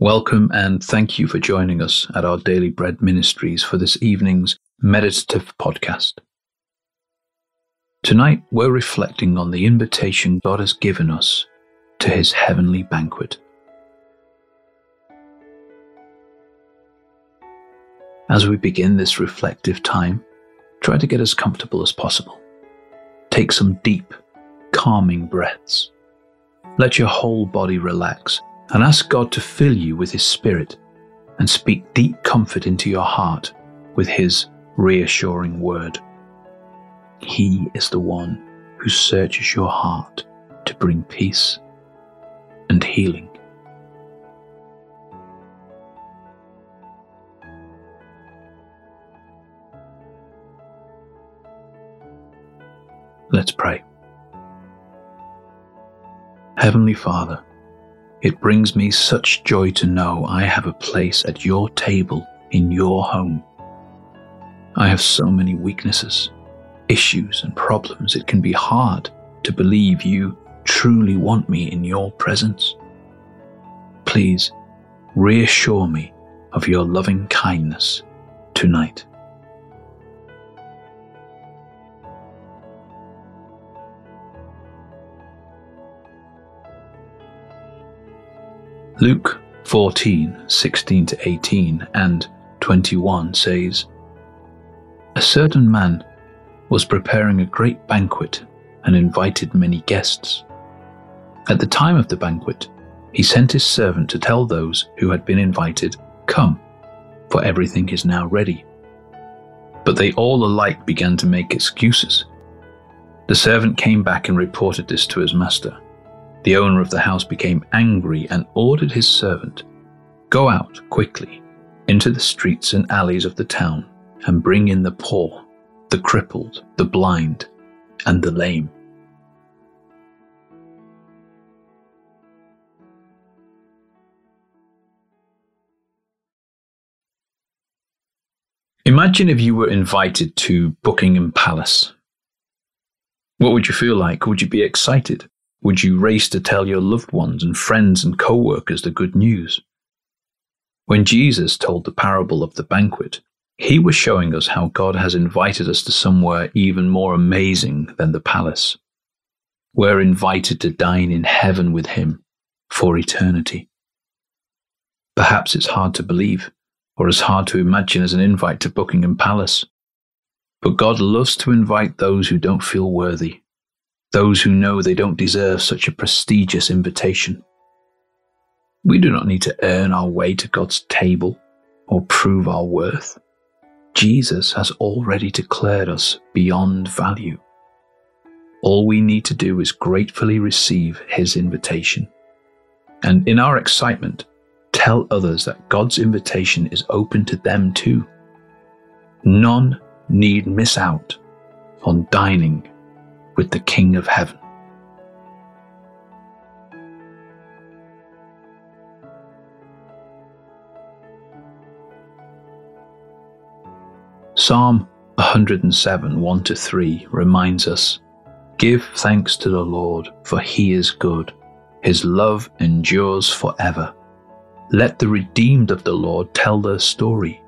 Welcome and thank you for joining us at our Daily Bread Ministries for this evening's meditative podcast. Tonight, we're reflecting on the invitation God has given us to his heavenly banquet. As we begin this reflective time, try to get as comfortable as possible. Take some deep, calming breaths. Let your whole body relax and ask God to fill you with His Spirit and speak deep comfort into your heart with His reassuring word. He is the one who searches your heart to bring peace and healing. Let's pray. Heavenly Father, it brings me such joy to know I have a place at your table in your home. I have so many weaknesses, issues, and problems, it can be hard to believe you truly want me in your presence. Please reassure me of your loving kindness tonight. Luke 14, 16 to 18 and 21 says, A certain man was preparing a great banquet and invited many guests. At the time of the banquet, he sent his servant to tell those who had been invited, Come, for everything is now ready. But they all alike began to make excuses. The servant came back and reported this to his master. The owner of the house became angry and ordered his servant, Go out quickly into the streets and alleys of the town and bring in the poor, the crippled, the blind, and the lame. Imagine if you were invited to Buckingham Palace. What would you feel like? Would you be excited? Would you race to tell your loved ones and friends and co workers the good news? When Jesus told the parable of the banquet, he was showing us how God has invited us to somewhere even more amazing than the palace. We're invited to dine in heaven with him for eternity. Perhaps it's hard to believe, or as hard to imagine as an invite to Buckingham Palace. But God loves to invite those who don't feel worthy those who know they don't deserve such a prestigious invitation. We do not need to earn our way to God's table or prove our worth. Jesus has already declared us beyond value. All we need to do is gratefully receive His invitation. And in our excitement, tell others that God's invitation is open to them too. None need miss out on dining with the King of Heaven. Psalm 107 1 to 3 reminds us Give thanks to the Lord, for he is good. His love endures forever. Let the redeemed of the Lord tell their story.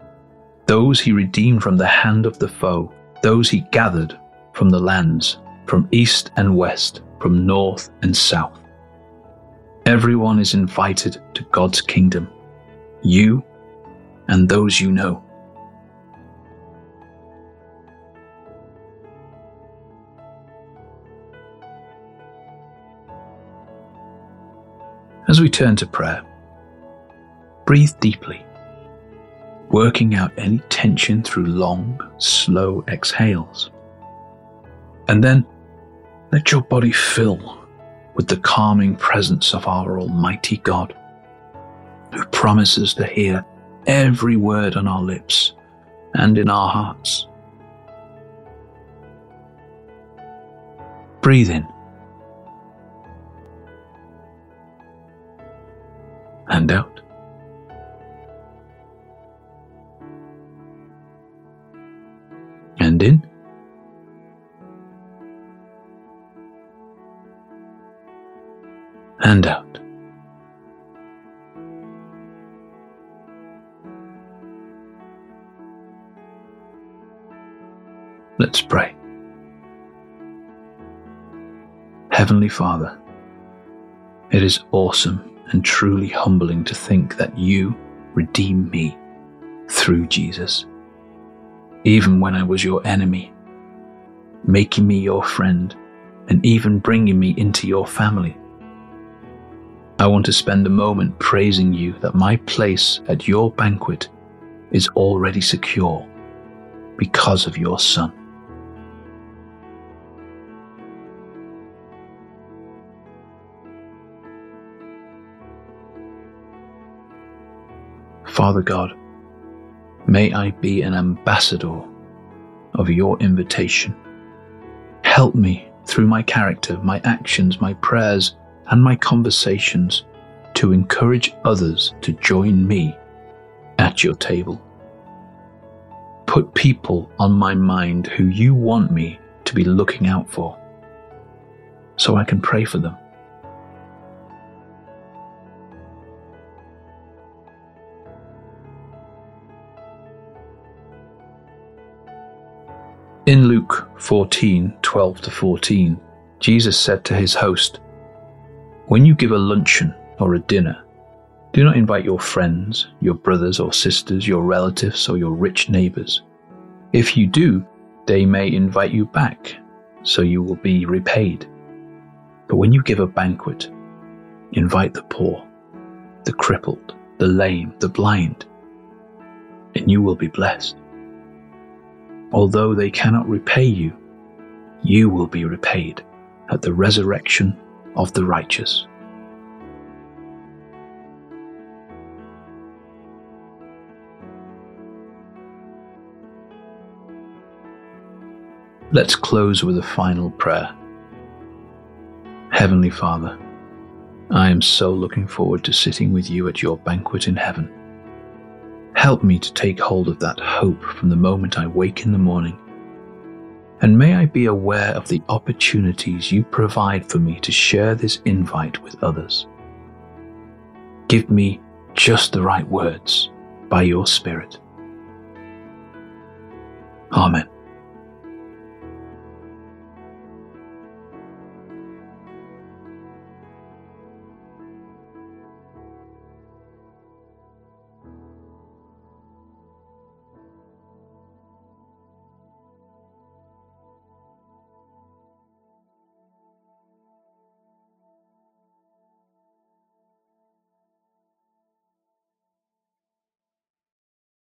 Those he redeemed from the hand of the foe, those he gathered from the lands from east and west, from north and south. Everyone is invited to God's kingdom, you and those you know. As we turn to prayer, breathe deeply, working out any tension through long, slow exhales. And then let your body fill with the calming presence of our Almighty God, who promises to hear every word on our lips and in our hearts. Breathe in and out. And in. and out. Let's pray. Heavenly Father, it is awesome and truly humbling to think that you redeem me through Jesus, even when I was your enemy, making me your friend, and even bringing me into your family. I want to spend a moment praising you that my place at your banquet is already secure because of your Son. Father God, may I be an ambassador of your invitation. Help me through my character, my actions, my prayers, and my conversations to encourage others to join me at your table. Put people on my mind who you want me to be looking out for so I can pray for them. In Luke 14 12 to 14, Jesus said to his host, When you give a luncheon or a dinner, do not invite your friends, your brothers or sisters, your relatives, or your rich neighbors. If you do, they may invite you back, so you will be repaid. But when you give a banquet, invite the poor, the crippled, the lame, the blind, and you will be blessed. Although they cannot repay you, you will be repaid at the resurrection of the righteous. Let's close with a final prayer. Heavenly Father, I am so looking forward to sitting with you at your banquet in heaven. Help me to take hold of that hope from the moment I wake in the morning. And may I be aware of the opportunities you provide for me to share this invite with others. Give me just the right words by your Spirit. Amen.